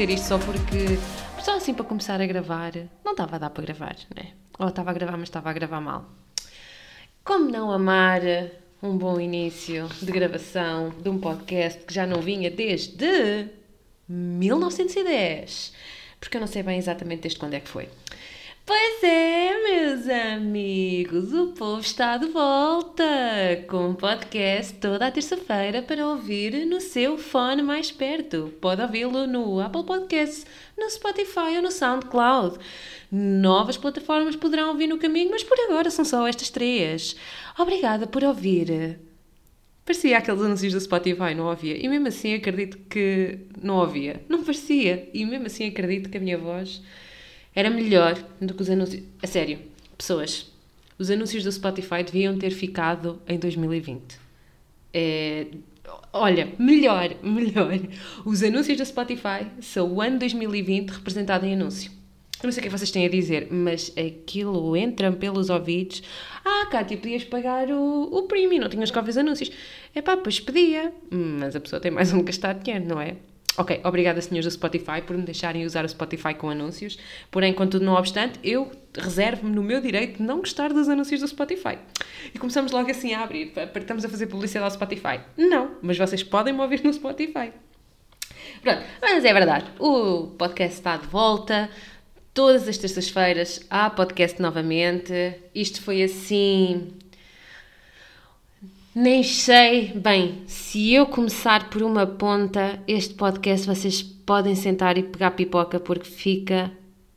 dizer isto só porque, só assim para começar a gravar, não estava a dar para gravar, né? Ou estava a gravar, mas estava a gravar mal. Como não amar um bom início de gravação de um podcast que já não vinha desde 1910? Porque eu não sei bem exatamente desde quando é que foi. Pois é, meus amigos, o povo está de volta com um podcast toda a terça-feira para ouvir no seu fone mais perto. Pode ouvi-lo no Apple Podcasts, no Spotify ou no SoundCloud. Novas plataformas poderão ouvir no caminho, mas por agora são só estas três. Obrigada por ouvir. Parecia aqueles anúncios do Spotify, não ouvia. E mesmo assim acredito que não ouvia. Não parecia. E mesmo assim acredito que a minha voz era melhor do que os anúncios. A sério, pessoas, os anúncios do Spotify deviam ter ficado em 2020. É, olha, melhor, melhor. Os anúncios do Spotify são o ano 2020 representado em anúncio. Eu não sei o que vocês têm a dizer, mas aquilo entra pelos ouvidos. Ah, Cátia, podias pagar o, o premium, não tinhas que ouvir os anúncios. É pá, pois podia, mas a pessoa tem mais um gastar dinheiro, não é? Ok, obrigada, senhores do Spotify, por me deixarem usar o Spotify com anúncios. Porém, contudo, não obstante, eu reservo-me no meu direito de não gostar dos anúncios do Spotify. E começamos logo assim a abrir. Estamos a fazer publicidade ao Spotify. Não, mas vocês podem me ouvir no Spotify. Pronto, mas é verdade. O podcast está de volta. Todas as terças-feiras há podcast novamente. Isto foi assim nem sei. Bem, se eu começar por uma ponta, este podcast vocês podem sentar e pegar pipoca porque fica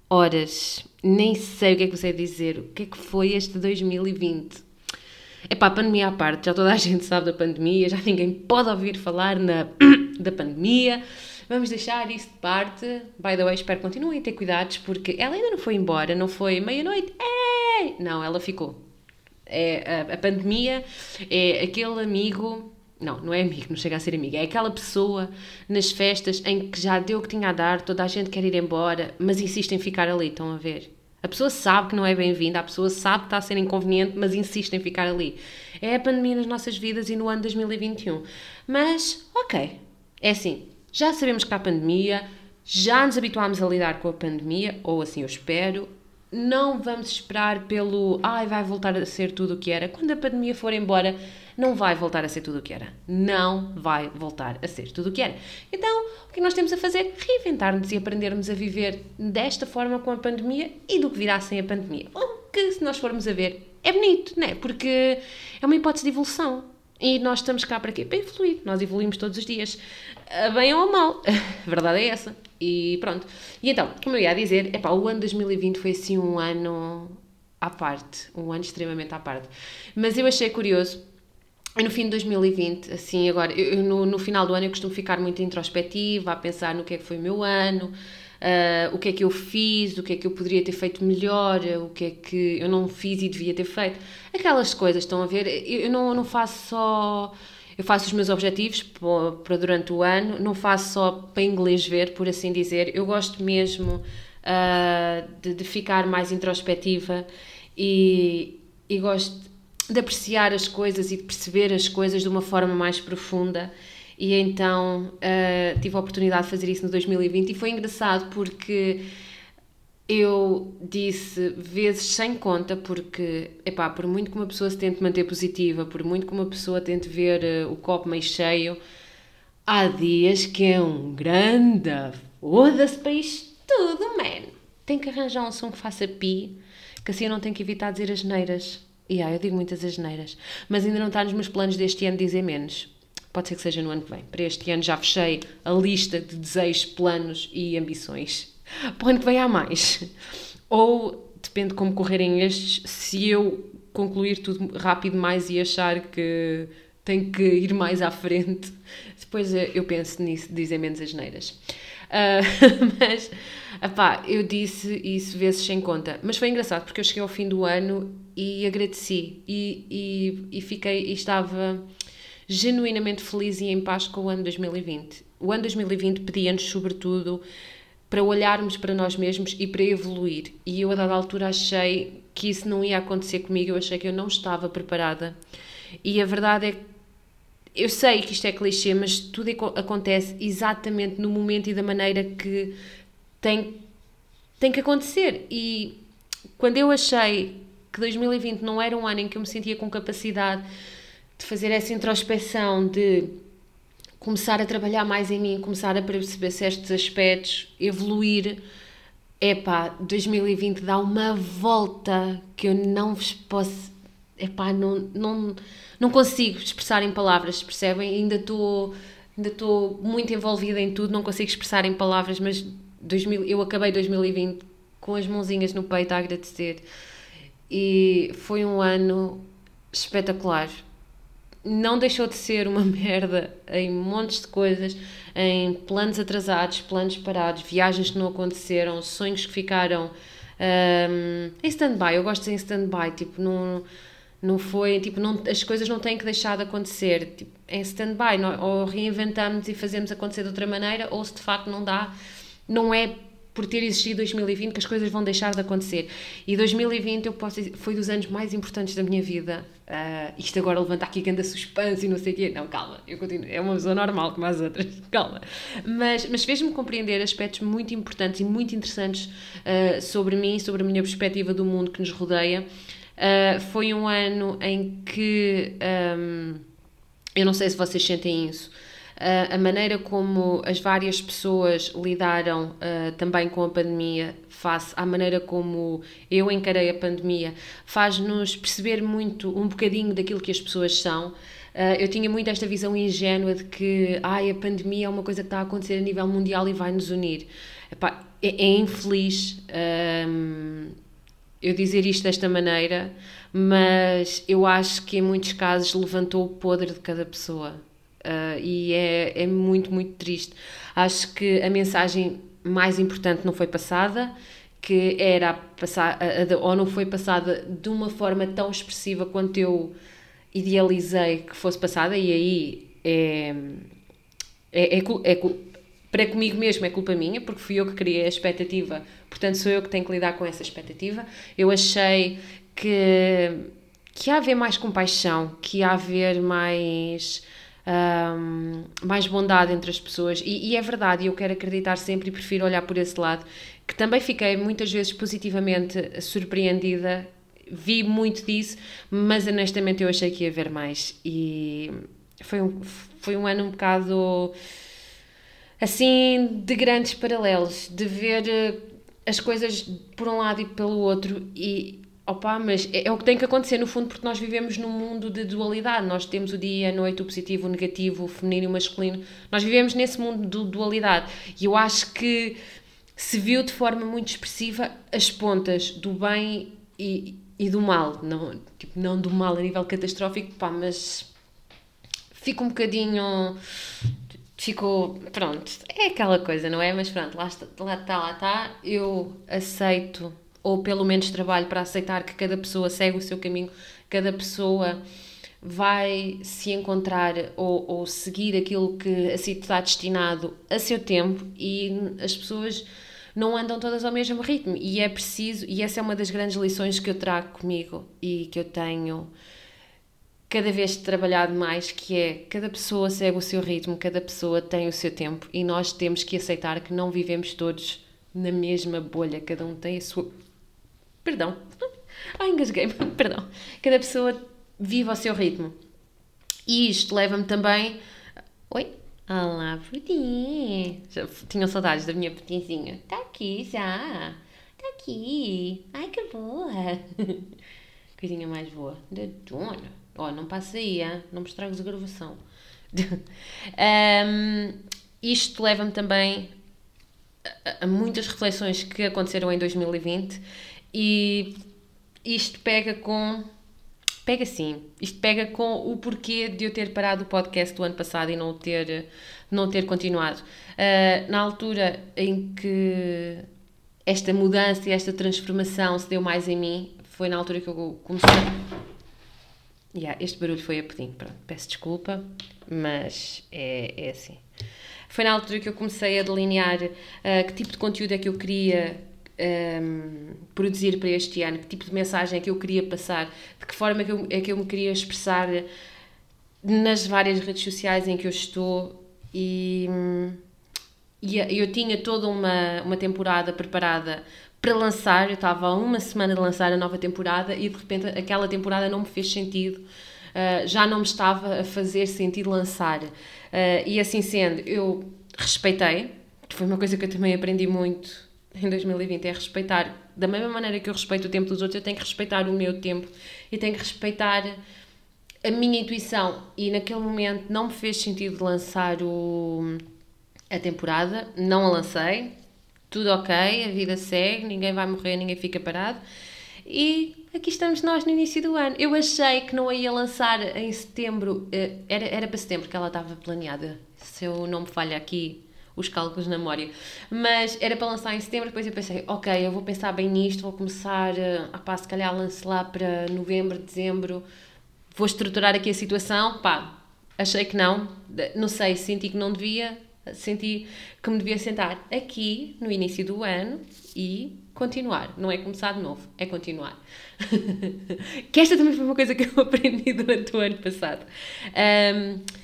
horas. Nem sei o que é que você dizer. O que é que foi este 2020? É pá, pandemia à parte, já toda a gente sabe da pandemia, já ninguém pode ouvir falar na, da pandemia. Vamos deixar isso de parte. By the way, espero que continuem a ter cuidados porque ela ainda não foi embora, não foi meia-noite. Não, ela ficou. É, a, a pandemia é aquele amigo não, não é amigo, não chega a ser amigo. É aquela pessoa nas festas em que já deu o que tinha a dar, toda a gente quer ir embora, mas insiste em ficar ali, estão a ver? A pessoa sabe que não é bem-vinda, a pessoa sabe que está a ser inconveniente, mas insiste em ficar ali. É a pandemia nas nossas vidas e no ano 2021. Mas, ok, é assim, já sabemos que há pandemia, já nos habituámos a lidar com a pandemia, ou assim eu espero, não vamos esperar pelo ai, vai voltar a ser tudo o que era. Quando a pandemia for embora, não vai voltar a ser tudo o que era. Não vai voltar a ser tudo o que era. Então, o que nós temos a fazer? Reinventar-nos e aprendermos a viver desta forma com a pandemia e do que virá sem a pandemia. O que, se nós formos a ver, é bonito, não é? Porque é uma hipótese de evolução. E nós estamos cá para quê? Para evoluir. Nós evoluímos todos os dias. A bem ou mal. A verdade é essa. E pronto. E então, como eu ia dizer, epá, o ano 2020 foi assim um ano à parte. Um ano extremamente à parte. Mas eu achei curioso. no fim de 2020, assim, agora, eu, no, no final do ano eu costumo ficar muito introspectiva, a pensar no que é que foi o meu ano, uh, o que é que eu fiz, o que é que eu poderia ter feito melhor, o que é que eu não fiz e devia ter feito. Aquelas coisas, estão a ver? Eu, eu não, eu não faço só eu faço os meus objetivos para durante o ano, não faço só para inglês ver, por assim dizer. Eu gosto mesmo uh, de, de, ficar mais introspectiva e, e gosto de apreciar as coisas e de perceber as coisas de uma forma mais profunda. E então uh, tive a oportunidade de fazer isso no 2020 e foi engraçado porque eu disse vezes sem conta, porque, epá, por muito que uma pessoa se tente manter positiva, por muito que uma pessoa tente ver uh, o copo meio cheio, há dias que é um grande foda-se para isto tudo, man. Tem que arranjar um som que faça pi, que assim eu não tenho que evitar dizer as neiras. E yeah, eu digo muitas asneiras. Mas ainda não está nos meus planos deste ano dizer menos. Pode ser que seja no ano que vem. Para este ano já fechei a lista de desejos, planos e ambições para o ano que vem há mais. Ou, depende de como correrem estes, se eu concluir tudo rápido mais e achar que tenho que ir mais à frente, depois eh, eu penso nisso, dizer menos as neiras. Uh, mas, apá, eu disse isso vezes sem conta. Mas foi engraçado porque eu cheguei ao fim do ano e agradeci e, e, e fiquei e estava genuinamente feliz e em paz com o ano 2020. O ano 2020 pedia-nos, sobretudo, para olharmos para nós mesmos e para evoluir. E eu, a dada altura, achei que isso não ia acontecer comigo, eu achei que eu não estava preparada. E a verdade é que eu sei que isto é clichê, mas tudo acontece exatamente no momento e da maneira que tem, tem que acontecer. E quando eu achei que 2020 não era um ano em que eu me sentia com capacidade de fazer essa introspeção, de começar a trabalhar mais em mim, começar a perceber certos aspectos, evoluir. Epá, 2020 dá uma volta que eu não vos posso. Epá, não, não, não consigo expressar em palavras, percebem? Ainda estou ainda estou muito envolvida em tudo, não consigo expressar em palavras, mas 2000, eu acabei 2020 com as mãozinhas no peito a agradecer. E foi um ano espetacular não deixou de ser uma merda em montes de coisas, em planos atrasados, planos parados, viagens que não aconteceram, sonhos que ficaram um, em stand-by. Eu gosto de em stand-by, tipo, não, não foi, tipo, não, as coisas não têm que deixar de acontecer, tipo, em stand-by, ou reinventamos e fazemos acontecer de outra maneira, ou se de facto não dá, não é por ter existido 2020 que as coisas vão deixar de acontecer. E 2020 eu posso dizer, foi dos anos mais importantes da minha vida. Uh, isto agora levanta aqui anda suspense e não sei o quê. Não, calma, eu continuo. É uma pessoa normal como as outras, calma. Mas, mas fez-me compreender aspectos muito importantes e muito interessantes uh, sobre mim, sobre a minha perspectiva do mundo que nos rodeia. Uh, foi um ano em que. Um, eu não sei se vocês sentem isso a maneira como as várias pessoas lidaram uh, também com a pandemia, face à maneira como eu encarei a pandemia, faz-nos perceber muito um bocadinho daquilo que as pessoas são. Uh, eu tinha muito esta visão ingênua de que ai, a pandemia é uma coisa que está a acontecer a nível mundial e vai nos unir. Epá, é, é, infeliz um, eu dizer isto desta maneira, mas eu acho que em muitos casos levantou o podre de cada pessoa. Uh, e é, é muito, muito triste. Acho que a mensagem mais importante não foi passada, que era passar, ou não foi passada de uma forma tão expressiva quanto eu idealizei que fosse passada, e aí é, é, é, é, para comigo mesmo é culpa minha, porque fui eu que criei a expectativa, portanto sou eu que tenho que lidar com essa expectativa. Eu achei que, que ia haver mais compaixão, que ia haver mais um, mais bondade entre as pessoas. E, e é verdade, eu quero acreditar sempre e prefiro olhar por esse lado, que também fiquei muitas vezes positivamente surpreendida. Vi muito disso, mas honestamente eu achei que ia haver mais. E foi um, foi um ano um bocado assim de grandes paralelos, de ver eh, as coisas por um lado e pelo outro e Opa, mas é, é, o que tem que acontecer no fundo, porque nós vivemos num mundo de dualidade. Nós temos o dia, a noite, o positivo, o negativo, o feminino e o masculino. Nós vivemos nesse mundo de dualidade. E eu acho que se viu de forma muito expressiva as pontas do bem e, e do mal. Não, tipo, não do mal a nível catastrófico, pá, mas fica um bocadinho. Ficou. Pronto, é aquela coisa, não é? Mas pronto, lá está, lá está, lá está. Eu aceito ou pelo menos trabalho para aceitar que cada pessoa segue o seu caminho, cada pessoa vai se encontrar ou, ou seguir aquilo que a si está destinado a seu tempo e as pessoas não andam todas ao mesmo ritmo. E é preciso, e essa é uma das grandes lições que eu trago comigo e que eu tenho cada vez trabalhado mais, que é cada pessoa segue o seu ritmo, cada pessoa tem o seu tempo e nós temos que aceitar que não vivemos todos na mesma bolha, cada um tem a sua Perdão. Ai, engasguei-me. Perdão. Cada pessoa vive ao seu ritmo. E isto leva-me também. Oi? Olá, putinha. Já tinham saudades da minha putinzinha. Está aqui já. Está aqui. Ai, que boa. Coisinha mais boa. Da dona. Ó, oh, não passa aí, hein? não me estragues a gravação. um, isto leva-me também a, a muitas reflexões que aconteceram em 2020 e isto pega com. Pega sim. Isto pega com o porquê de eu ter parado o podcast do ano passado e não ter, não ter continuado. Uh, na altura em que esta mudança e esta transformação se deu mais em mim, foi na altura que eu comecei. Yeah, este barulho foi a pudim, pronto, peço desculpa, mas é, é assim. Foi na altura que eu comecei a delinear uh, que tipo de conteúdo é que eu queria um, produzir para este ano, que tipo de mensagem é que eu queria passar, de que forma é que eu, é que eu me queria expressar nas várias redes sociais em que eu estou? E, e eu tinha toda uma, uma temporada preparada para lançar, eu estava há uma semana de lançar a nova temporada e de repente aquela temporada não me fez sentido, uh, já não me estava a fazer sentido lançar. Uh, e assim sendo, eu respeitei, foi uma coisa que eu também aprendi muito em 2020, é respeitar, da mesma maneira que eu respeito o tempo dos outros, eu tenho que respeitar o meu tempo e tenho que respeitar a minha intuição. E naquele momento não me fez sentido lançar o, a temporada, não a lancei, tudo ok, a vida segue, ninguém vai morrer, ninguém fica parado. E aqui estamos nós no início do ano. Eu achei que não a ia lançar em setembro, eh, era, era para setembro que ela estava planeada, se eu não me falha aqui os cálculos na memória. Mas era para lançar em setembro, depois eu pensei, ok, eu vou pensar bem nisto, vou começar, a ah, pá, se calhar lance lá para novembro, dezembro, vou estruturar aqui a situação, pá, achei que não, não sei, senti que não devia, senti que me devia sentar aqui no início do ano e continuar. Não é começar de novo, é continuar. que esta também foi uma coisa que eu aprendi durante o ano passado. Um,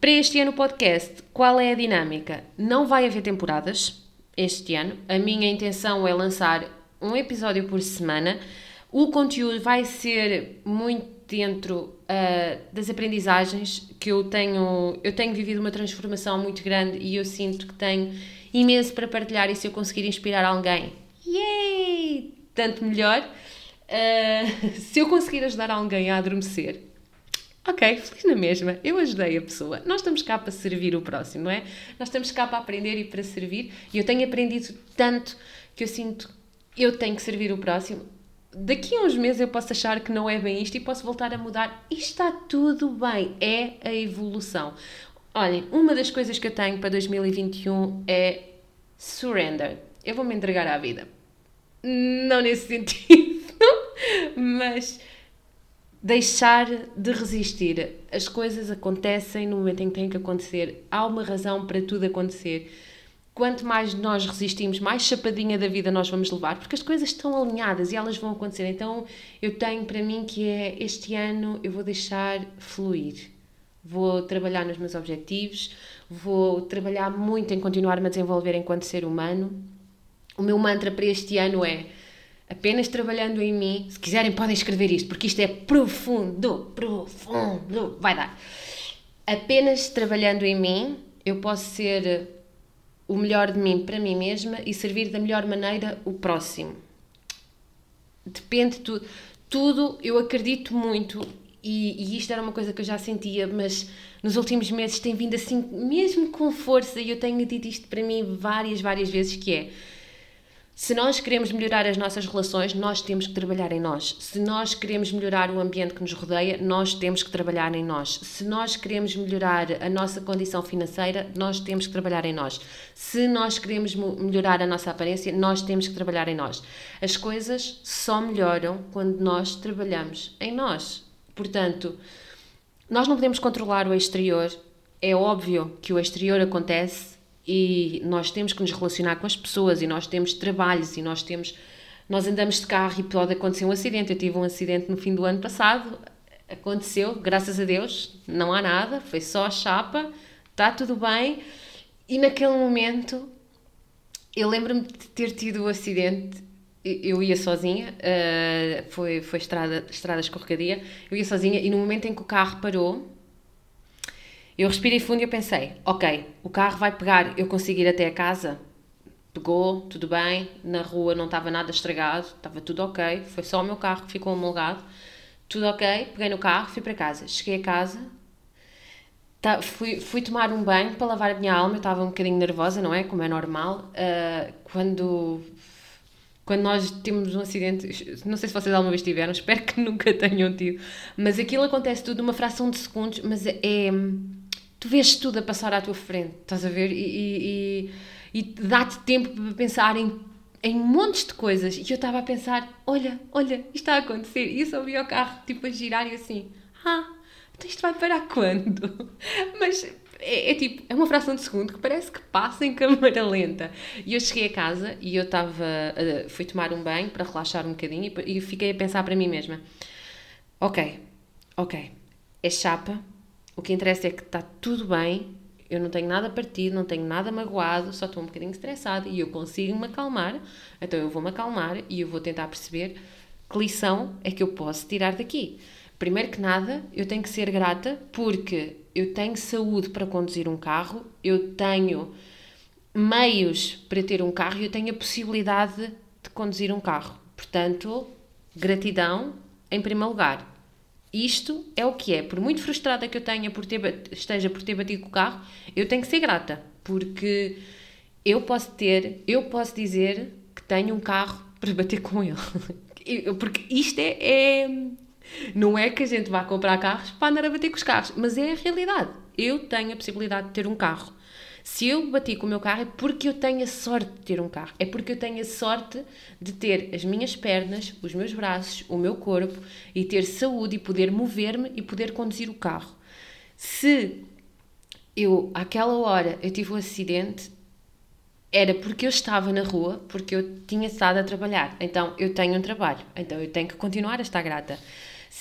para este ano, o podcast, qual é a dinâmica? Não vai haver temporadas este ano. A minha intenção é lançar um episódio por semana. O conteúdo vai ser muito dentro uh, das aprendizagens que eu tenho, eu tenho vivido uma transformação muito grande e eu sinto que tenho imenso para partilhar e se eu conseguir inspirar alguém, yay! Tanto melhor. Uh, se eu conseguir ajudar alguém a adormecer, ok, feliz na mesma, eu ajudei a pessoa. Nós estamos cá para servir o próximo, não é? Nós estamos cá para aprender e para servir e eu tenho aprendido tanto que eu sinto eu tenho que servir o próximo daqui a uns meses eu posso achar que não é bem isto e posso voltar a mudar. E está tudo bem, é a evolução. Olhem, uma das coisas que eu tenho para 2021 é surrender. Eu vou me entregar à vida. Não nesse sentido, mas deixar de resistir. As coisas acontecem no momento em que têm que acontecer. Há uma razão para tudo acontecer quanto mais nós resistimos, mais chapadinha da vida nós vamos levar, porque as coisas estão alinhadas e elas vão acontecer. Então eu tenho para mim que é este ano eu vou deixar fluir. Vou trabalhar nos meus objetivos, vou trabalhar muito em continuar-me a desenvolver enquanto ser humano. O meu mantra para este ano é apenas trabalhando em mim. Se quiserem, podem escrever isto, porque isto é profundo, profundo. Vai dar. Apenas trabalhando em mim, eu posso ser o melhor de mim para mim mesma e servir da melhor maneira o próximo. Depende de tudo. Tudo, eu acredito muito, e, e, isto era uma coisa que eu já sentia, mas nos últimos meses tem vindo assim, mesmo com força, e eu tenho dito isto para mim várias, várias vezes, que é se nós queremos melhorar as nossas relações, nós temos que trabalhar em nós. Se nós queremos melhorar o ambiente que nos rodeia, nós temos que trabalhar em nós. Se nós queremos melhorar a nossa condição financeira, nós temos que trabalhar em nós. Se nós queremos melhorar a nossa aparência, nós temos que trabalhar em nós. As coisas só melhoram quando nós trabalhamos em nós. Portanto, nós não podemos controlar o exterior. É óbvio que o exterior acontece e nós temos que nos relacionar com as pessoas e nós temos trabalhos e nós temos nós andamos de carro e pode acontecer um acidente. Eu tive um acidente no fim do ano passado, aconteceu, graças a Deus, não há nada, foi só a chapa, está tudo bem. E naquele momento, eu lembro-me de ter tido o acidente. Eu ia sozinha, uh, foi, foi estrada, estrada escorregadia. Eu ia sozinha e no momento em que o carro parou, eu respirei fundo e eu pensei, ok, o carro vai pegar, eu consigo ir até a casa? Pegou, tudo bem, na rua não estava nada estragado, estava tudo ok, foi só o meu carro que ficou homologado, tudo ok, peguei no carro, fui para casa. Cheguei a casa, tá, fui, fui tomar um banho para lavar a minha alma, eu estava um bocadinho nervosa, não é? Como é normal. Uh, quando quando nós temos um acidente, não sei se vocês alguma vez tiveram, espero que nunca tenham tido, mas aquilo acontece tudo numa fração de segundos, mas é tu vês tudo a passar à tua frente, estás a ver? E, e, e dá-te tempo para pensar em, em montes de coisas. E eu estava a pensar: olha, olha, isto está a acontecer. E eu só vi o carro tipo a girar e assim: ah, então isto vai parar quando? Mas é, é, tipo, é uma fração de segundo que parece que passa em câmera lenta. E eu cheguei a casa e eu estava. Uh, fui tomar um banho para relaxar um bocadinho e, e fiquei a pensar para mim mesma: ok, ok, é chapa, O que interessa é que está tudo bem, eu não tenho nada partido, não tenho nada magoado, só estou um bocadinho estressada e eu consigo me acalmar, então eu vou me acalmar e eu vou tentar perceber que lição é que eu posso tirar daqui. Primeiro que nada, eu tenho que ser grata porque eu tenho saúde para conduzir um carro, eu tenho meios para ter um carro e eu tenho a possibilidade de conduzir um carro. Portanto, gratidão em primeiro lugar. Isto é o que é. Por muito frustrada que eu tenha por ter, esteja por ter batido o carro, eu tenho que ser grata, porque eu posso ter, eu posso dizer que tenho um carro para bater com ele. porque isto é, é, Não é que a gente vá comprar carros para andar a bater com os carros, mas é a realidade. Eu tenho a possibilidade de ter um carro. Se eu bati com o meu carro é porque eu tenho a sorte de ter um carro. É porque eu tenho a sorte de ter as minhas pernas, os meus braços, o meu corpo e ter saúde e poder mover-me e poder conduzir o carro. Se eu, àquela hora, eu tive um acidente, era porque eu estava na rua, porque eu tinha estado a trabalhar. Então, eu tenho um trabalho. Então, eu tenho que continuar a estar grata.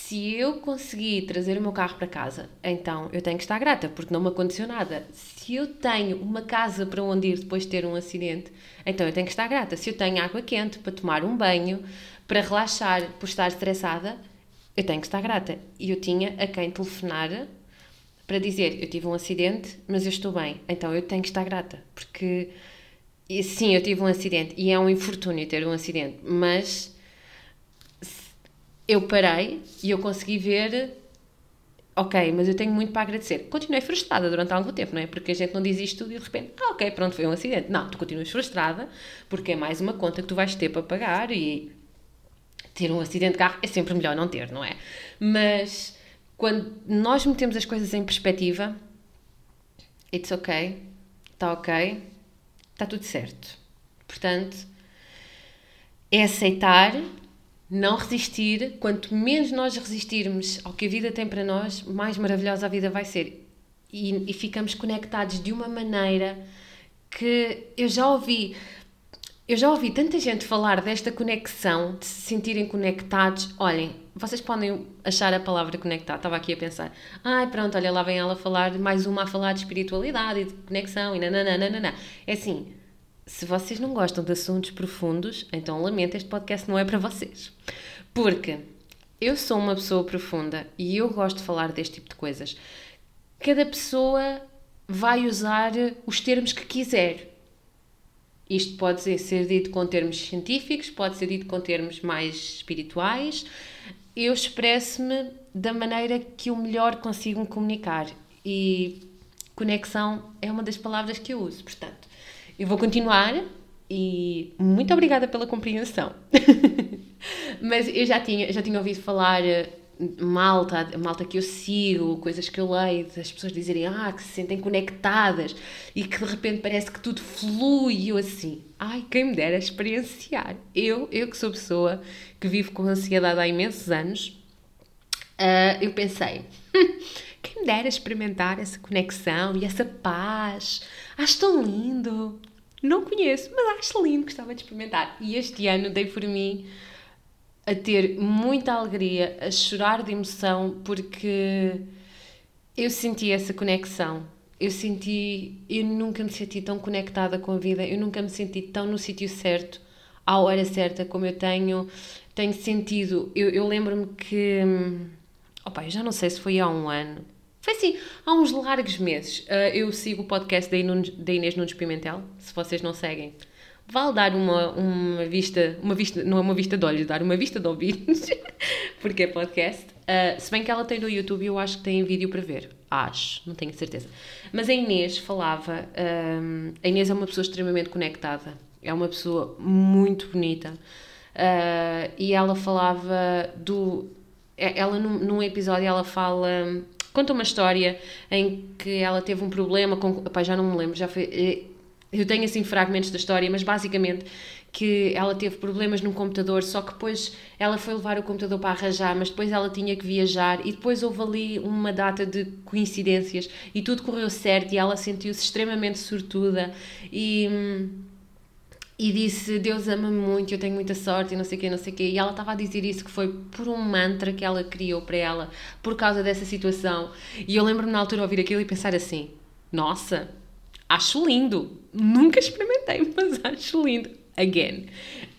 Se eu consegui trazer o meu carro para casa, então eu tenho que estar grata, porque não me aconteceu nada. Se eu tenho uma casa para onde ir depois de ter um acidente, então eu tenho que estar grata. Se eu tenho água quente para tomar um banho, para relaxar por estar estressada, eu tenho que estar grata. E eu tinha a quem telefonar para dizer: Eu tive um acidente, mas eu estou bem, então eu tenho que estar grata. Porque, sim, eu tive um acidente e é um infortúnio ter um acidente, mas eu parei e eu consegui ver, ok, mas eu tenho muito para agradecer. Continuei frustrada durante algum tempo, não é? Porque a gente não diz isto e de repente, ah, ok, pronto, foi um acidente. Não, tu continuas frustrada porque é mais uma conta que tu vais ter para pagar e ter um acidente de carro é sempre melhor não ter, não é? Mas quando nós metemos as coisas em perspectiva, it's ok, está ok, está tudo certo. Portanto, é aceitar não resistir, quanto menos nós resistirmos ao que a vida tem para nós, mais maravilhosa a vida vai ser. E, e ficamos conectados de uma maneira que eu já ouvi. Eu já ouvi tanta gente falar desta conexão, de se sentirem conectados. Olhem, vocês podem achar a palavra conectado. Estava aqui a pensar, ai pronto, olha lá vem ela falar, mais uma a falar de espiritualidade e de conexão e nananana. É assim, se vocês não gostam de assuntos profundos, então lamento, este podcast não é para vocês. Porque eu sou uma pessoa profunda e eu gosto de falar deste tipo de coisas. Cada pessoa vai usar os termos que quiser. Isto pode ser dito com termos científicos, pode ser dito com termos mais espirituais. Eu expresso-me da maneira que eu melhor consigo me comunicar. E conexão é uma das palavras que eu uso. Portanto, eu vou continuar e muito obrigada pela compreensão. Mas eu já tinha, já tinha ouvido falar eh, malta, malta que eu sigo, coisas que eu leio, as pessoas dizerem ah, que se sentem conectadas e que de repente parece que tudo flui e eu assim, ai, quem me dera experienciar. Eu, eu que sou pessoa que vivo com ansiedade há imensos anos, uh, eu pensei, hum, quem me dera experimentar essa conexão e essa paz Acho tão lindo. Não conheço, mas acho lindo, gostava de experimentar. E este ano dei por mim a ter muita alegria, a chorar de emoção, porque eu senti essa conexão. Eu senti, eu nunca me senti tão conectada com a vida, eu nunca me senti tão no sítio certo, à hora certa, como eu tenho, tenho sentido. Eu, eu lembro-me que, opa, eu já não sei se foi há um ano, foi assim, há uns largos meses. Uh, eu sigo o podcast da Inês, Nunes Pimentel, se vocês não seguem. Vale dar uma, uma vista, uma vista, não é uma vista de olhos, dar uma vista de ouvidos, porque é podcast. Uh, se bem que ela tem no YouTube, eu acho que tem vídeo para ver. Acho, não tenho certeza. Mas a Inês falava, um, a Inês é uma pessoa extremamente conectada, é uma pessoa muito bonita. Uh, e ela falava do. Ela, num, num episódio, ela fala conta uma história em que ela teve um problema com. Epá, já não me lembro, já foi. Eh, eu tenho assim fragmentos da história, mas basicamente que ela teve problemas no computador, só que depois ela foi levar o computador para arranjar, mas depois ela tinha que viajar e depois houve ali uma data de coincidências e tudo correu certo e ela sentiu-se extremamente sortuda e, e disse Deus ama-me muito, eu tenho muita sorte e não sei o quê, não sei o quê. E ela estava a dizer isso que foi por um mantra que ela criou para ela por causa dessa situação. E eu lembro-me na altura ouvir aquilo e pensar assim: nossa, acho lindo. Nunca experimentei, mas acho lindo. Again.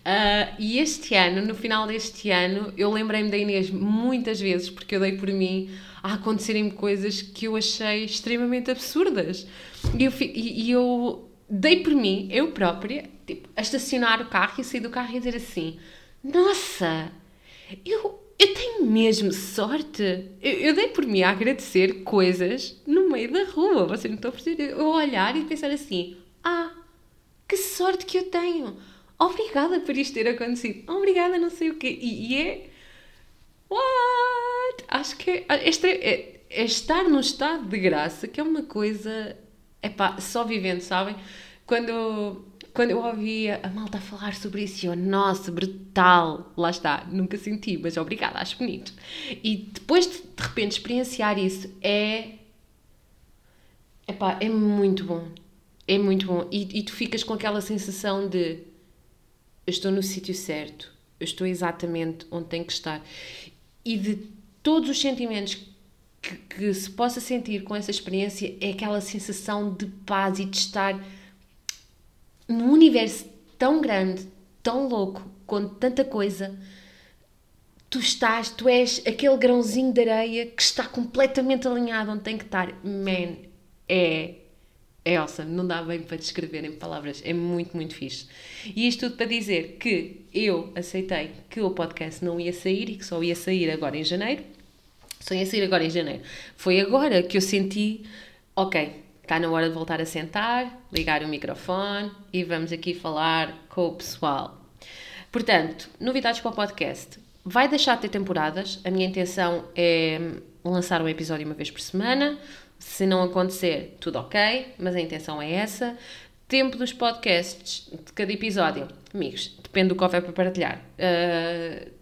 Uh, e este ano, no final deste ano, eu lembrei-me da Inês muitas vezes porque eu dei por mim a acontecerem coisas que eu achei extremamente absurdas. E eu, e, e eu dei por mim, eu própria, tipo, a estacionar o carro e sair do carro e dizer assim: Nossa, eu, eu tenho mesmo sorte. Eu, eu, dei por mim a agradecer coisas no meio da rua. Vocês não estão a perceber? Eu olhar e pensar assim: Ah, que sorte que eu tenho. Obrigada por isto ter acontecido. Obrigada, não sei o quê. E, e é. What? Acho que é, é, é, estar num estado de graça que é uma coisa. É pá, só vivendo, sabem? Quando quando eu ouvia a malta falar sobre isso, eu, nossa, brutal, lá está, nunca senti, mas obrigada, acho bonito. E depois de, de repente experienciar isso é. Epá, é muito bom. É muito bom. E, e tu ficas com aquela sensação de eu estou no sítio certo, eu estou exatamente onde tenho que estar. E de todos os sentimentos que, que se possa sentir com essa experiência, é aquela sensação de paz e de estar num universo tão grande, tão louco, com tanta coisa, tu estás, tu és aquele grãozinho de areia que está completamente alinhado onde tem que estar. Man, é. É awesome, não dá bem para descrever em palavras, é muito, muito fixe. E isto tudo para dizer que eu aceitei que o podcast não ia sair e que só ia sair agora em janeiro. Só ia sair agora em janeiro. Foi agora que eu senti, ok, Está na hora de voltar a sentar, ligar o microfone e vamos aqui falar com o pessoal. Portanto, novidades para o podcast. Vai deixar de ter temporadas. A minha intenção é lançar um episódio uma vez por semana. Se não acontecer, tudo ok, mas a intenção é essa. Tempo dos podcasts de cada episódio, amigos, depende do que houver para partilhar. Uh,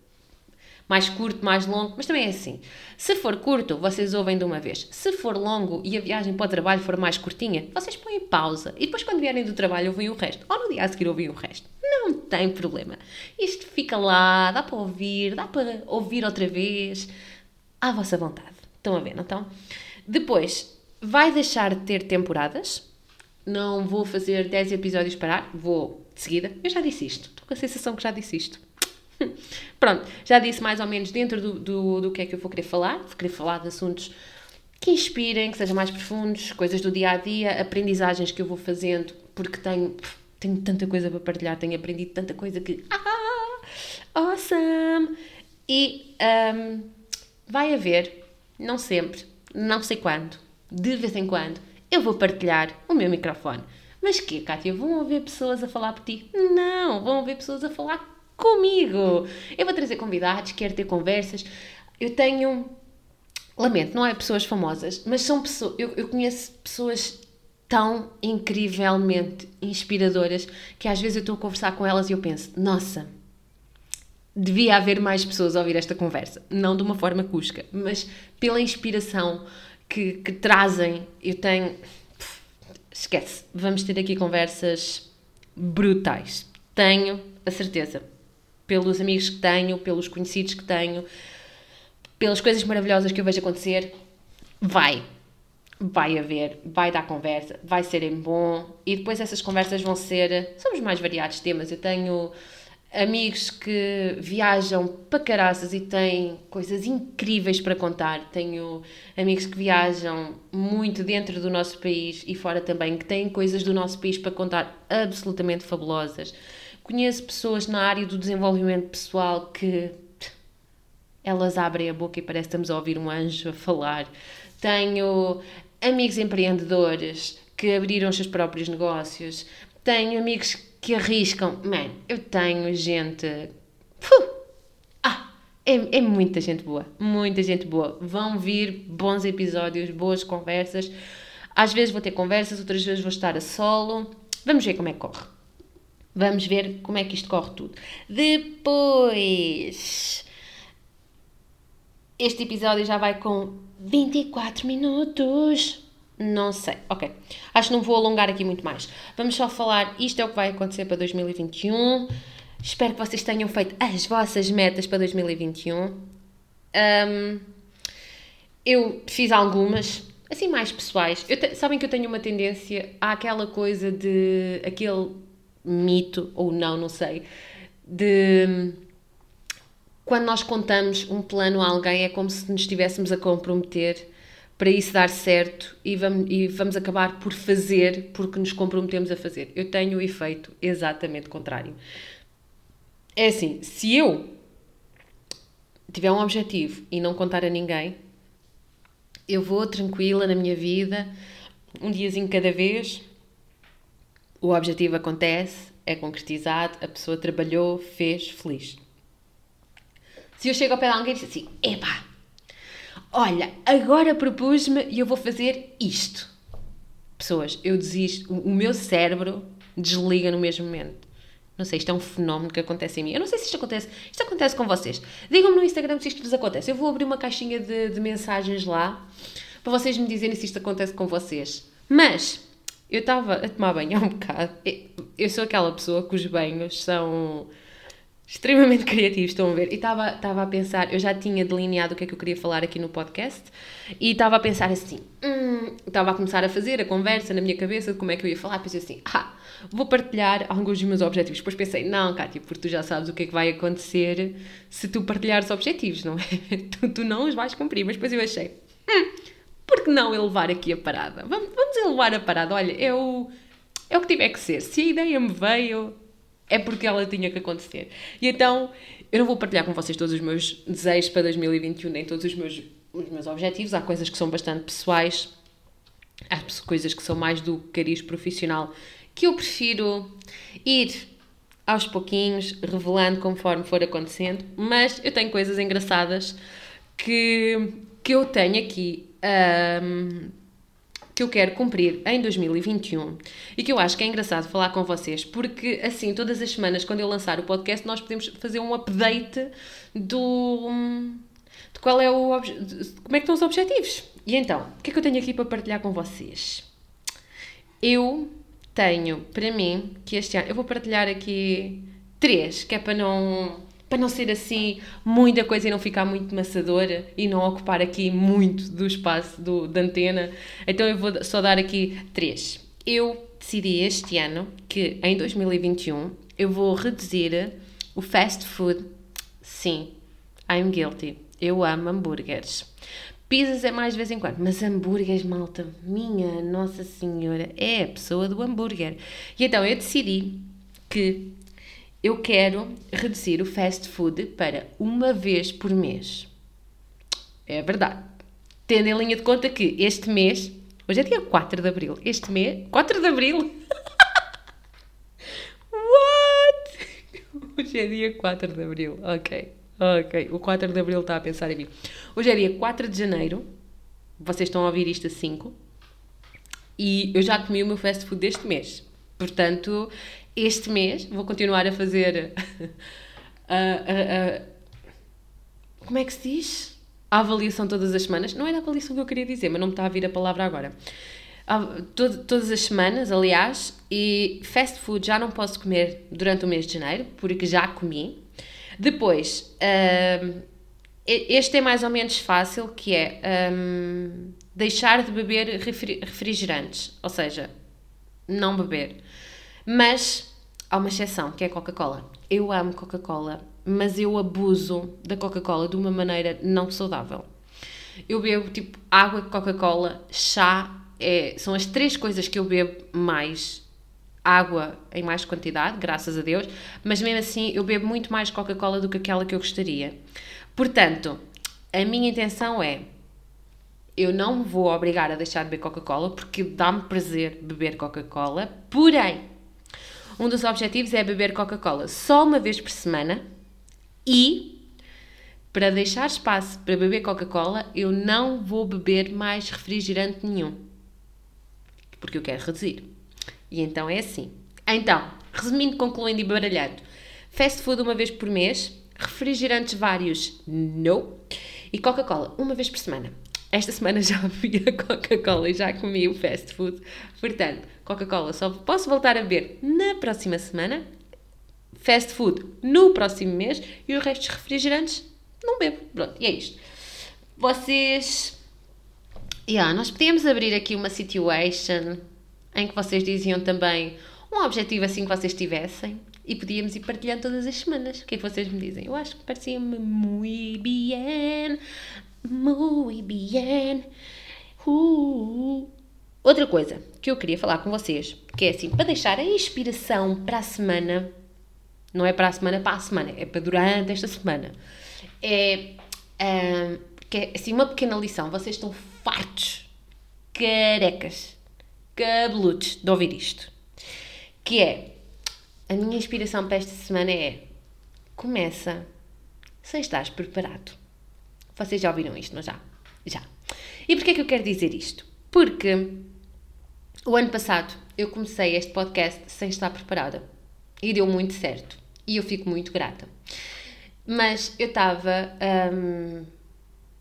mais curto, mais longo, mas também é assim. Se for curto, vocês ouvem de uma vez. Se for longo e a viagem para o trabalho for mais curtinha, vocês põem pausa e depois, quando vierem do trabalho, ouvem o resto. Ou no dia a seguir, ouvem o resto. Não tem problema. Isto fica lá, dá para ouvir, dá para ouvir outra vez, à vossa vontade. Estão a ver, não estão? Depois, vai deixar de ter temporadas. Não vou fazer 10 episódios parar, vou de seguida. Eu já disse isto, estou com a sensação que já disse isto. Pronto, já disse mais ou menos dentro do, do, do que é que eu vou querer falar. Vou querer falar de assuntos que inspirem, que sejam mais profundos, coisas do dia a dia, aprendizagens que eu vou fazendo, porque tenho, tenho tanta coisa para partilhar, tenho aprendido tanta coisa que. Ah! Awesome! E um, vai haver, não sempre, não sei quando, de vez em quando, eu vou partilhar o meu microfone. Mas que, Kátia, vão ouvir pessoas a falar por ti? Não, vão ouvir pessoas a falar comigo. Eu vou trazer convidados, quero ter conversas. Eu tenho. Lamento, não é pessoas famosas, mas são pessoas. Eu, eu conheço pessoas tão incrivelmente inspiradoras que às vezes eu estou a conversar com elas e eu penso: nossa, devia haver mais pessoas a ouvir esta conversa. Não de uma forma cusca, mas pela inspiração que, que trazem. Eu tenho. Esquece, vamos ter aqui conversas brutais. Tenho a certeza pelos amigos que tenho, pelos conhecidos que tenho, pelas coisas maravilhosas que eu vejo acontecer, vai. Vai haver, vai dar conversa, vai ser bom e depois essas conversas vão ser. Somos mais variados temas. Eu tenho amigos que viajam para caraças e têm coisas incríveis para contar. Tenho amigos que viajam muito dentro do nosso país e fora também, que têm coisas do nosso país para contar absolutamente fabulosas. Conheço pessoas na área do desenvolvimento pessoal que elas abrem a boca e parece que estamos a ouvir um anjo a falar. Tenho amigos empreendedores que abriram os seus próprios negócios. Tenho amigos que arriscam. Man, eu tenho gente. Puh, ah, é, é muita gente boa. Muita gente boa. Vão vir bons episódios, boas conversas. Às vezes vou ter conversas, outras vezes vou estar a solo. Vamos ver como é que corre. Vamos ver como é que isto corre tudo. Depois. Este episódio já vai com 24 minutos. Não sei. Ok. Acho que não vou alongar aqui muito mais. Vamos só falar. Isto é o que vai acontecer para 2021. Espero que vocês tenham feito as vossas metas para 2021. Um, eu fiz algumas, assim, mais pessoais. Te, sabem que eu tenho uma tendência àquela coisa de. aquele mito, ou não, não sei, de. Quando nós contamos um plano a alguém, é como se nos estivéssemos a comprometer para isso dar certo e vamos, e vamos acabar por fazer porque nos comprometemos a fazer. Eu tenho o efeito exatamente contrário. É assim, se eu tiver um objetivo e não contar a ninguém, eu vou tranquila na minha vida, um diazinho cada vez, o objetivo acontece, é concretizado, a pessoa trabalhou, fez, feliz. Se eu chego ao pé de alguém e digo assim, epá, olha, agora propus-me e eu vou fazer isto. Pessoas, eu desisto, o meu cérebro desliga no mesmo momento. Não sei, isto é um fenómeno que acontece em mim. Eu não sei se isto acontece. Isto acontece com vocês. Digam-me no Instagram se isto vos acontece. Eu vou abrir uma caixinha de, de mensagens lá para vocês me dizerem se isto acontece com vocês. Mas eu estava a tomar banho há um bocado. Eu sou aquela pessoa cujos banhos são extremamente criativos, estão a ver? E estava, a pensar, eu já tinha delineado o que é que eu queria falar aqui no podcast e estava a pensar assim, hum, estava a começar a fazer a conversa na minha cabeça de como é que eu ia falar, pensei assim, ah, vou partilhar alguns dos meus objetivos. Depois pensei, não, Kátia, porque tu já sabes o que é que vai acontecer se tu partilhares objetivos, não é? tu, tu não os vais cumprir, mas depois eu achei, hum, por que não elevar aqui a parada? Vamos, vamos elevar a parada, olha, é o, é o que tiver que ser. Se a ideia me veio, é porque ela tinha que acontecer. E então, eu não vou partilhar com vocês todos os meus desejos para 2021, nem todos os meus, os meus objetivos. Há coisas que são bastante pessoais, há coisas que são mais do cariz profissional, que eu prefiro ir aos pouquinhos, revelando conforme for acontecendo. Mas eu tenho coisas engraçadas que, que eu tenho aqui. Um, que eu quero cumprir em 2021 e que eu acho que é engraçado falar com vocês, porque assim, todas as semanas, quando eu lançar o podcast, nós podemos fazer um update do. de qual é o. De, como é que estão os objetivos. E então, o que é que eu tenho aqui para partilhar com vocês? Eu tenho para mim que este ano. Eu vou partilhar aqui três, que é para não para não ser assim muita coisa e não ficar muito maçadora e não ocupar aqui muito do espaço do, da antena. Então eu vou só dar aqui três. Eu decidi este ano que em 2021 eu vou reduzir o fast food. Sim, I'm guilty. Eu amo hambúrgueres. Pizzas é mais de vez em quando, mas hambúrgueres, malta, minha Nossa Senhora, é a pessoa do hambúrguer. E então eu decidi que eu quero reduzir o fast food para uma vez por mês. É verdade. Tendo em linha de conta que este mês, hoje é dia 4 de abril, este mês, 4 de abril? What? Hoje é dia 4 de abril, ok. Ok, o 4 de abril está a pensar em mim. Hoje é dia 4 de janeiro, vocês estão a ouvir isto a 5, e eu já comi o meu fast food deste mês. Portanto, este mês vou continuar a fazer. como é que se diz? A avaliação todas as semanas. Não era a avaliação que eu queria dizer, mas não me está a vir a palavra agora. todas as semanas, aliás, e fast food já não posso comer durante o mês de janeiro, porque já comi. Depois, uh, este é mais ou menos fácil, que é um, deixar de beber refrigerantes, ou seja, não beber. Mas há uma exceção, que é a Coca-Cola. Eu amo Coca-Cola, mas eu abuso da Coca-Cola de uma maneira não saudável. Eu bebo tipo água, Coca-Cola, chá, é, são as três coisas que eu bebo mais. Água em mais quantidade, graças a Deus, mas mesmo assim eu bebo muito mais Coca-Cola do que aquela que eu gostaria. Portanto, a minha intenção é eu não me vou obrigar a deixar de beber Coca-Cola porque dá-me prazer beber Coca-Cola, porém, um dos objetivos é beber Coca-Cola só uma vez por semana e para deixar espaço para beber Coca-Cola, eu não vou beber mais refrigerante nenhum. Porque eu quero reduzir. E então é assim. Então, resumindo, concluindo e baralhando. Fast food uma vez por mês, refrigerantes vários, não. E Coca-Cola uma vez por semana. Esta semana já bebi a Coca-Cola e já comi o fast food. Portanto, Coca-Cola só posso voltar a beber na próxima semana, fast food no próximo mês e o resto dos refrigerantes não bebo. Pronto, e é isto. Vocês. Yeah, nós podíamos abrir aqui uma situation em que vocês diziam também um objetivo assim que vocês tivessem e podíamos ir partilhando todas as semanas. O que é que vocês me dizem? Eu acho que parecia-me muito bem. Muy bien. Uh. Outra coisa que eu queria falar com vocês, que é assim, para deixar a inspiração para a semana, não é para a semana, para a semana, é para durante esta semana. É, um, que é assim, uma pequena lição. Vocês estão fartos, carecas, cabeludos de ouvir isto. Que é, a minha inspiração para esta semana é, começa sem estares preparado. Vocês já ouviram isto, não já? Já. E porquê é que eu quero dizer isto? Porque o ano passado eu comecei este podcast sem estar preparada e deu muito certo e eu fico muito grata. Mas eu estava. Hum,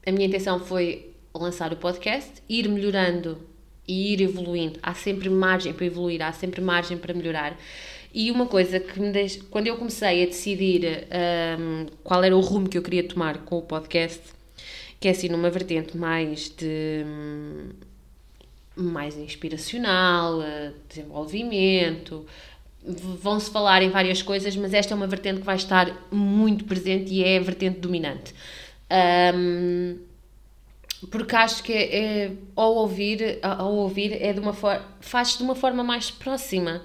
a minha intenção foi lançar o podcast, ir melhorando e ir evoluindo. Há sempre margem para evoluir, há sempre margem para melhorar. E uma coisa que me deixa, quando eu comecei a decidir um, qual era o rumo que eu queria tomar com o podcast, que é assim numa vertente mais de mais inspiracional, eh, desenvolvimento, vão-se falar em várias coisas, mas esta é uma vertente que vai estar muito presente e é a vertente dominante. Um, porque acho que é, é, ao ouvir, ao ouvir é de uma forma, faz de uma forma mais próxima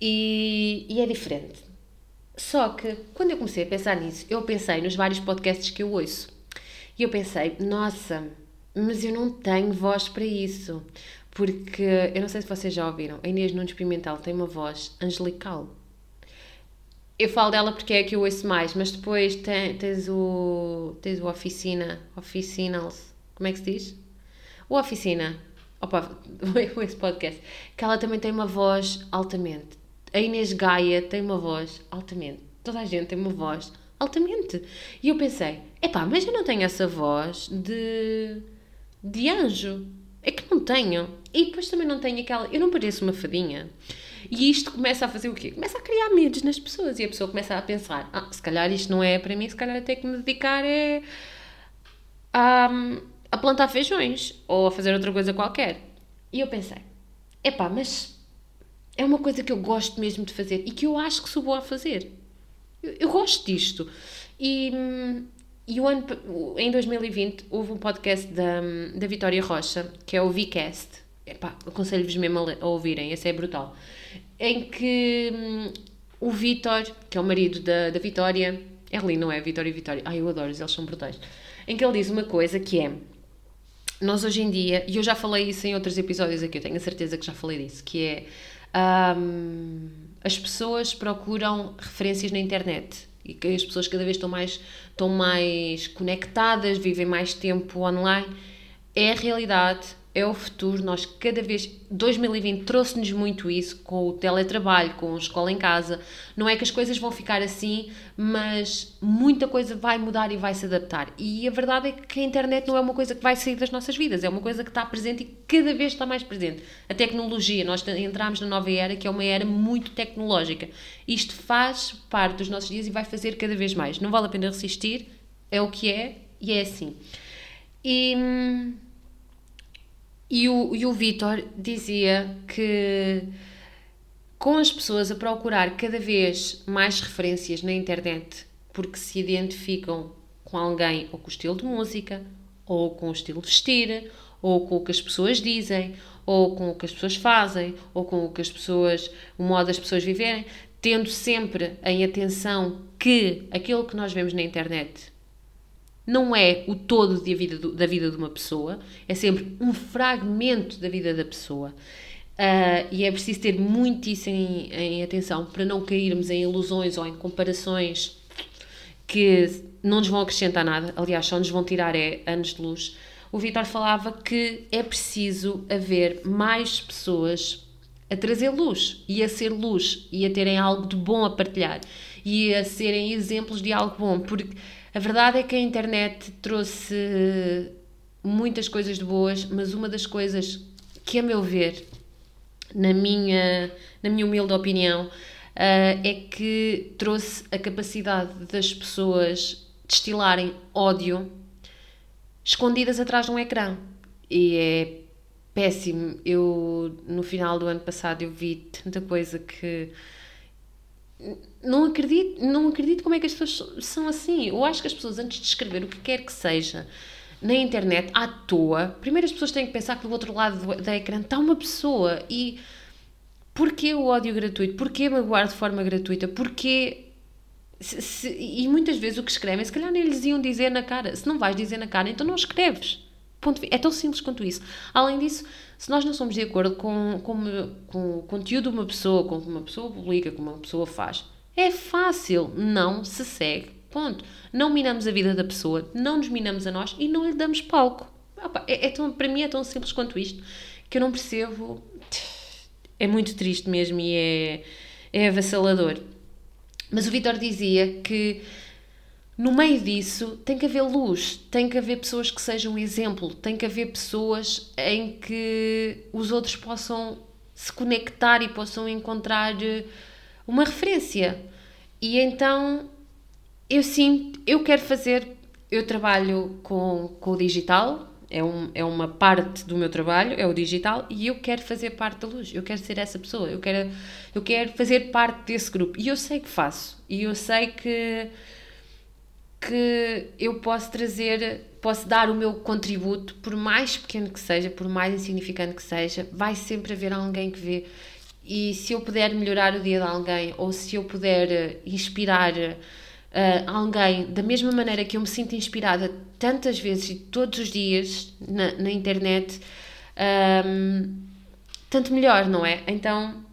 e, e é diferente. Só que quando eu comecei a pensar nisso, eu pensei nos vários podcasts que eu ouço. E eu pensei, nossa, mas eu não tenho voz para isso. Porque eu não sei se vocês já ouviram, a Inês Nunes Pimentel tem uma voz angelical. Eu falo dela porque é a que eu ouço mais, mas depois tem, tens o. tens o Oficina. Oficinals. Como é que se diz? O Oficina. Opa, esse podcast. Que ela também tem uma voz altamente. A Inês Gaia tem uma voz altamente. Toda a gente tem uma voz altamente. E eu pensei, epá, mas eu não tenho essa voz de, de anjo. É que não tenho. E depois também não tenho aquela. Eu não pareço uma fadinha. E isto começa a fazer o quê? Começa a criar medos nas pessoas. E a pessoa começa a pensar: ah, se calhar isto não é para mim, se calhar até que me dedicar é a, a plantar feijões ou a fazer outra coisa qualquer. E eu pensei: epá, mas é uma coisa que eu gosto mesmo de fazer e que eu acho que sou boa a fazer. Eu, eu gosto disto. E, e o ano, em 2020 houve um podcast da, da Vitória Rocha, que é o Vcast. Aconselho-vos mesmo a, a, ouvirem, esse é brutal. Em que hum, o Vitor, que é o marido da, da Vitória, é lindo, não é? Vitória e Vitória. Ai, eu adoro, eles são brutais. Em que ele diz uma coisa que é. Nós hoje em dia, e eu já falei isso em outros episódios aqui, eu tenho a certeza que já falei disso, que é. Um, as pessoas procuram referências na internet e que as pessoas cada vez estão mais, estão mais conectadas, vivem mais tempo online. É a realidade, é o futuro. Nós cada vez. 2020 trouxe-nos muito isso com o teletrabalho, com a escola em casa. Não é que as coisas vão ficar assim, mas muita coisa vai mudar e vai se adaptar. E a verdade é que a internet não é uma coisa que vai sair das nossas vidas, é uma coisa que está presente e cada vez está mais presente. A tecnologia, nós entramos na nova era, que é uma era muito tecnológica. Isto faz parte dos nossos dias e vai fazer cada vez mais. Não vale a pena resistir, é o que é e é assim. E hum, e o, e o Vitor dizia que com as pessoas a procurar cada vez mais referências na internet porque se identificam com alguém ou com o estilo de música, ou com o estilo de vestir, ou com o que as pessoas dizem, ou com o que as pessoas fazem, ou com o que as pessoas, o modo das pessoas viverem, tendo sempre em atenção que aquilo que nós vemos na internet não é o todo da vida, da vida de uma pessoa, é sempre um fragmento da vida da pessoa. Uh, e é preciso ter muito isso em, em, atenção para não cairmos em ilusões ou em comparações que não nos vão acrescentar nada, aliás, só nos vão tirar é, anos de luz. O Vitor falava que é preciso haver mais pessoas a trazer luz e a ser luz e a terem algo de bom a partilhar e a serem exemplos de algo bom, porque a verdade é que a internet trouxe muitas coisas de boas, mas uma das coisas que, a meu ver, na minha, na minha humilde opinião, uh, é que trouxe a capacidade das pessoas destilarem ódio escondidas atrás de um ecrã. E é péssimo. Eu, no final do ano passado, eu vi tanta coisa que não acredito, não acredito como é que as pessoas são assim. Eu acho que as pessoas, antes de escrever o que quer que seja na internet, à toa, primeiro as pessoas têm que pensar que do outro lado do, da ecrã está uma pessoa e porquê o ódio gratuito? Porquê magoar de forma gratuita? Porquê. Se, se, e muitas vezes o que escrevem, se calhar nem lhes iam dizer na cara. Se não vais dizer na cara, então não escreves. Ponto, é tão simples quanto isso. Além disso, se nós não somos de acordo com, com, com o conteúdo de uma pessoa, com o que uma pessoa publica, com o que uma pessoa faz, é fácil, não se segue. Ponto. Não minamos a vida da pessoa, não nos minamos a nós e não lhe damos palco. Opa, é, é tão, para mim é tão simples quanto isto que eu não percebo. É muito triste mesmo e é, é avassalador. Mas o Vitor dizia que no meio disso tem que haver luz, tem que haver pessoas que sejam exemplo, tem que haver pessoas em que os outros possam se conectar e possam encontrar eh, uma referência. E então eu sim, eu quero fazer, eu trabalho com, com o digital, é, um, é uma parte do meu trabalho, é o digital, e eu quero fazer parte da luz, eu quero ser essa pessoa, eu quero, eu quero fazer parte desse grupo. E eu sei que faço, e eu sei que, que eu posso trazer, posso dar o meu contributo, por mais pequeno que seja, por mais insignificante que seja, vai sempre haver alguém que vê e se eu puder melhorar o dia de alguém ou se eu puder eh, inspirar uh, alguém da mesma maneira que eu me sinto inspirada tantas vezes e todos os dias na, na internet, um, ehm, tanto melhor, não é? Então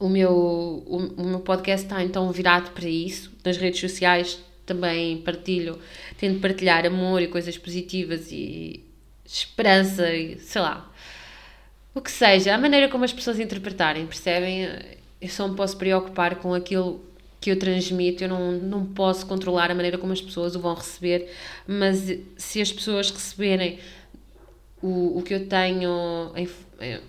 o meu, o, o meu podcast está então virado para isso. Nas redes sociais também partilho, tento partilhar amor e coisas positivas e esperança e sei lá o que seja, a maneira como as pessoas interpretarem, percebem? Eu só me posso preocupar com aquilo que eu transmito, eu não, não posso controlar a maneira como as pessoas o vão receber, mas se as pessoas receberem o, o que eu tenho, em, eh,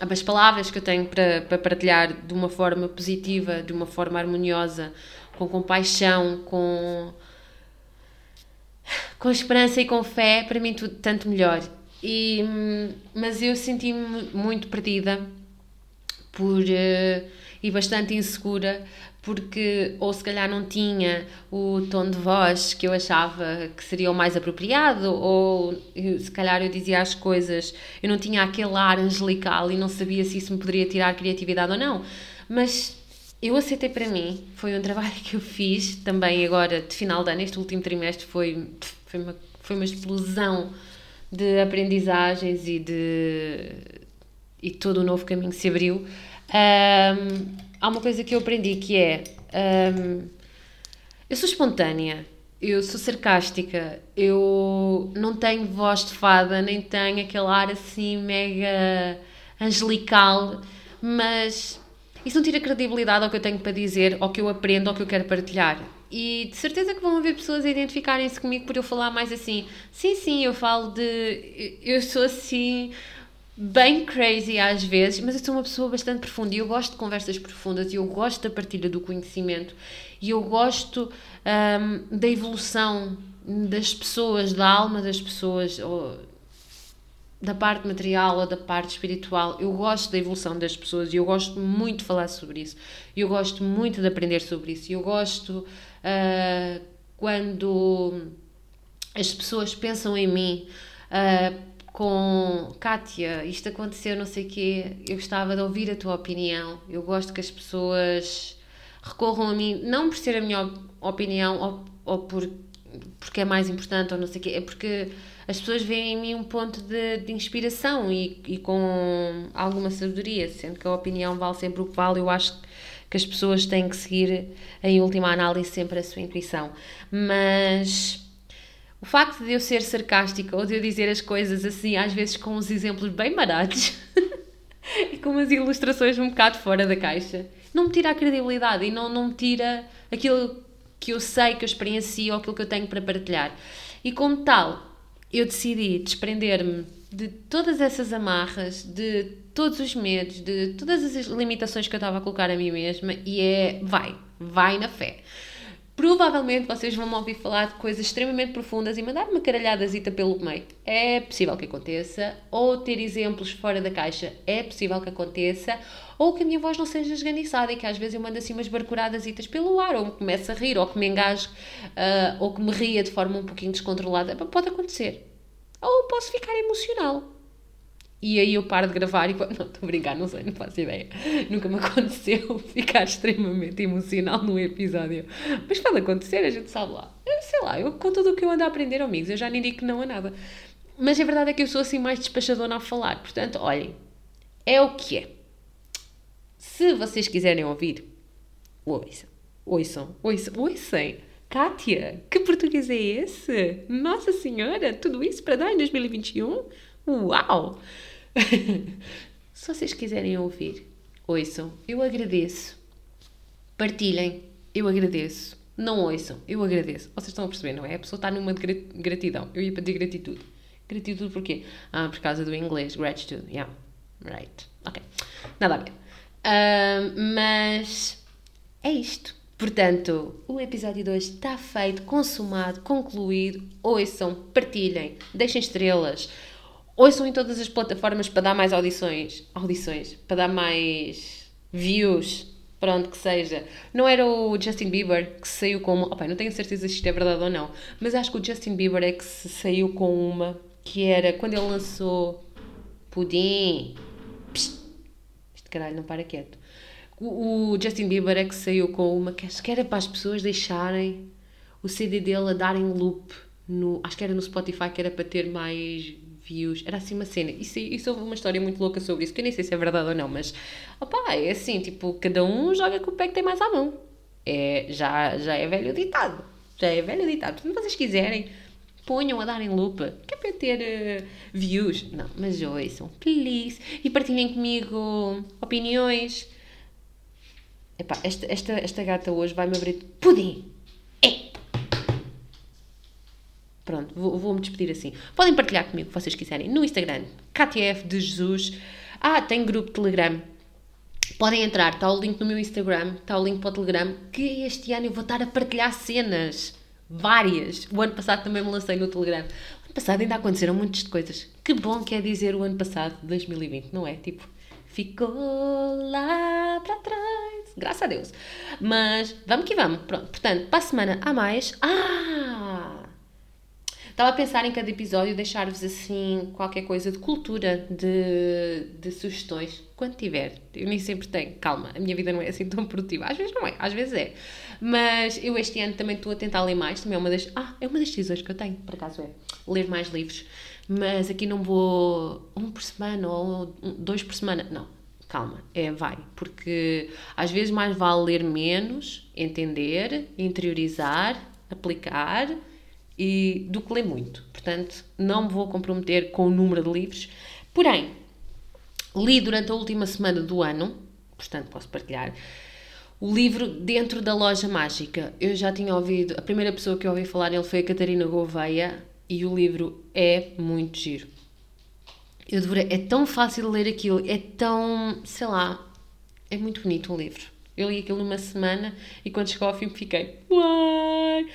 as palavras que eu tenho para, para partilhar de uma forma positiva, de uma forma harmoniosa, com compaixão, com, com esperança e com fé, para mim tudo tanto melhor. E, mas eu senti-me muito perdida por, uh, e bastante insegura porque ou se calhar não tinha o tom de voz que eu achava que seria o mais apropriado ou se calhar eu dizia as coisas eu não tinha aquele ar angelical e não sabia se isso me poderia tirar criatividade ou não mas eu aceitei para mim foi um trabalho que eu fiz também agora de final de ano este último trimestre foi foi uma, foi uma explosão de aprendizagens e de e todo o novo caminho se abriu. Um, há uma coisa que eu aprendi que é um, eu sou espontânea, eu sou sarcástica, eu não tenho voz de fada, nem tenho aquele ar assim mega angelical, mas isso não tira credibilidade ao que eu tenho para dizer, ao que eu aprendo, ao que eu quero partilhar. E de certeza que vão haver pessoas a identificarem-se comigo por eu falar mais assim. Sim, sim, eu falo de. Eu sou assim. Bem crazy às vezes, mas eu sou uma pessoa bastante profunda e eu gosto de conversas profundas e eu gosto da partilha do conhecimento e eu gosto um, da evolução das pessoas, da alma das pessoas, ou da parte material ou da parte espiritual. Eu gosto da evolução das pessoas e eu gosto muito de falar sobre isso. Eu gosto muito de aprender sobre isso. Eu gosto uh, quando as pessoas pensam em mim uh, com Kátia, isto aconteceu, não sei o quê, eu gostava de ouvir a tua opinião. Eu gosto que as pessoas recorram a mim, não por ser a minha opinião ou, ou por, porque é mais importante ou não sei o quê, é porque as pessoas veem em mim um ponto de, de inspiração e, e com alguma sabedoria, sendo que a opinião vale sempre o que vale, eu acho que as pessoas têm que seguir, em última análise, sempre a sua intuição. Mas o facto de eu ser sarcástica ou de eu dizer as coisas assim, às vezes com uns exemplos bem baratos e com umas ilustrações um bocado fora da caixa, não me tira a credibilidade e não, não me tira aquilo que eu sei, que eu experiencio ou aquilo que eu tenho para partilhar. E como tal, eu decidi desprender-me de todas essas amarras, de todos os medos, de todas as limitações que eu estava a colocar a mim mesma e é vai, vai na fé. Provavelmente vocês vão me ouvir falar de coisas extremamente profundas e mandar uma caralhadazita pelo meio. É possível que aconteça. Ou ter exemplos fora da caixa. É possível que aconteça. Ou que a minha voz não seja esganiçada e que às vezes eu mando assim umas barcuradasitas pelo ar. Ou me comece a rir, ou que me engasgue, uh, ou que me ria de forma um pouquinho descontrolada. Pode acontecer. Ou posso ficar emocional. E aí eu paro de gravar e não, estou a brincar, não sei, não faço ideia. Nunca me aconteceu ficar extremamente emocional num episódio. Mas pode acontecer, a gente sabe lá. Eu, sei lá, eu com tudo o que eu ando a aprender, amigos, eu já nem digo que não a nada. Mas a verdade é que eu sou assim mais despachadona a falar. Portanto, olhem, é o que é. Se vocês quiserem ouvir, ouçam, ouçam, ouçam, ouçam. Kátia, que português é esse? Nossa Senhora, tudo isso para dar em 2021? Uau! Se vocês quiserem ouvir, ouçam, eu agradeço. Partilhem, eu agradeço. Não ouçam, eu agradeço. Vocês estão a perceber, não é? A pessoa está numa de gratidão. Eu ia dizer gratitude. Gratitude porquê? Ah, por causa do inglês. Gratitude, yeah. Right. Ok. Nada a ver. Uh, mas é isto. Portanto, o episódio de hoje está feito, consumado, concluído. Ouçam, partilhem, deixem estrelas ouçam em todas as plataformas para dar mais audições, audições, para dar mais views, para onde que seja. Não era o Justin Bieber que saiu com uma. Opa, não tenho certeza se isto é verdade ou não, mas acho que o Justin Bieber é que saiu com uma que era quando ele lançou Pudim. Psst, este caralho não para quieto. O, o Justin Bieber é que saiu com uma que acho que era para as pessoas deixarem o CD dele a dar em loop. No, acho que era no Spotify que era para ter mais era assim uma cena. Isso, isso houve uma história muito louca sobre isso, que eu nem sei se é verdade ou não, mas opá, é assim, tipo, cada um joga com o pé que tem mais à mão. É, já, já é velho ditado. Já é velho ditado. Se vocês quiserem, ponham a dar em lupa, que é para ter uh, views. Não, mas ouçam, please. E partilhem comigo opiniões. Epá, esta, esta, esta gata hoje vai-me abrir pudim. Pronto, vou-me vou despedir assim. Podem partilhar comigo o que vocês quiserem no Instagram, KTF de Jesus. Ah, tem grupo Telegram. Podem entrar, está o link no meu Instagram, está o link para o Telegram, que este ano eu vou estar a partilhar cenas. Várias. O ano passado também me lancei no Telegram. O ano passado ainda aconteceram muitas coisas. Que bom que é dizer o ano passado, 2020, não é? Tipo, ficou lá para trás. Graças a Deus. Mas vamos que vamos. Pronto, portanto, para a semana há mais. Ah! Estava a pensar em cada episódio deixar-vos assim qualquer coisa de cultura, de, de sugestões, quando tiver. Eu nem sempre tenho, calma, a minha vida não é assim tão produtiva. Às vezes não é, às vezes é. Mas eu este ano também estou a tentar ler mais, também é uma das. Ah, é uma das decisões que eu tenho, por acaso é. Ler mais livros. Mas aqui não vou um por semana ou dois por semana. Não, calma, é vai, porque às vezes mais vale ler menos, entender, interiorizar, aplicar e do que ler muito. Portanto, não me vou comprometer com o número de livros. Porém, li durante a última semana do ano, portanto, posso partilhar, o livro Dentro da Loja Mágica. Eu já tinha ouvido, a primeira pessoa que eu ouvi falar nele foi a Catarina Gouveia e o livro é muito giro. Eu devorei, é tão fácil de ler aquilo, é tão, sei lá, é muito bonito o livro. Eu li aquilo numa semana e quando chegou ao fim fiquei, uai!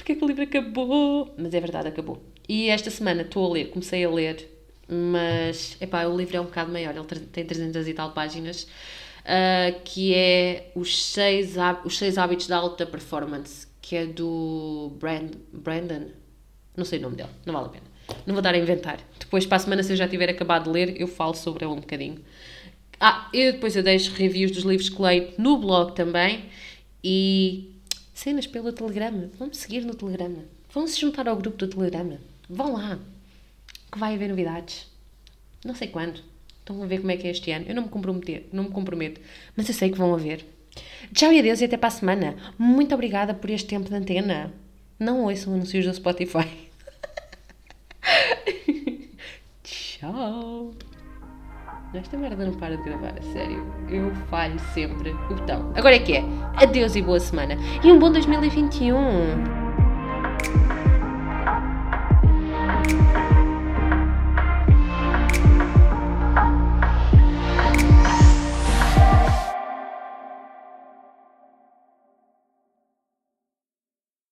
Porque é que o livro acabou? Mas é verdade, acabou. E esta semana estou a ler, comecei a ler, mas epá, o livro é um bocado maior, ele tem 300 e tal páginas, uh, que é os seis, os seis Hábitos da Alta Performance, que é do Brand, Brandon, não sei o nome dele, não vale a pena. Não vou dar a inventar. Depois, para a semana, se eu já tiver acabado de ler, eu falo sobre ele um bocadinho. Ah, eu depois eu deixo reviews dos livros que leio no blog também. E cenas pelo Telegrama. Vão-me seguir no Telegrama. Vão se juntar ao grupo do Telegrama. Vão lá. Que vai haver novidades. Não sei quando. Estão a ver como é que é este ano. Eu não me, comprometer, não me comprometo. Mas eu sei que vão haver. Tchau e adeus e até para a semana. Muito obrigada por este tempo de antena. Não ouçam anúncios do Spotify. Tchau. Esta merda não para de gravar, a sério. Eu falho sempre o botão. Agora é que é. Adeus e boa semana. E um bom 2021.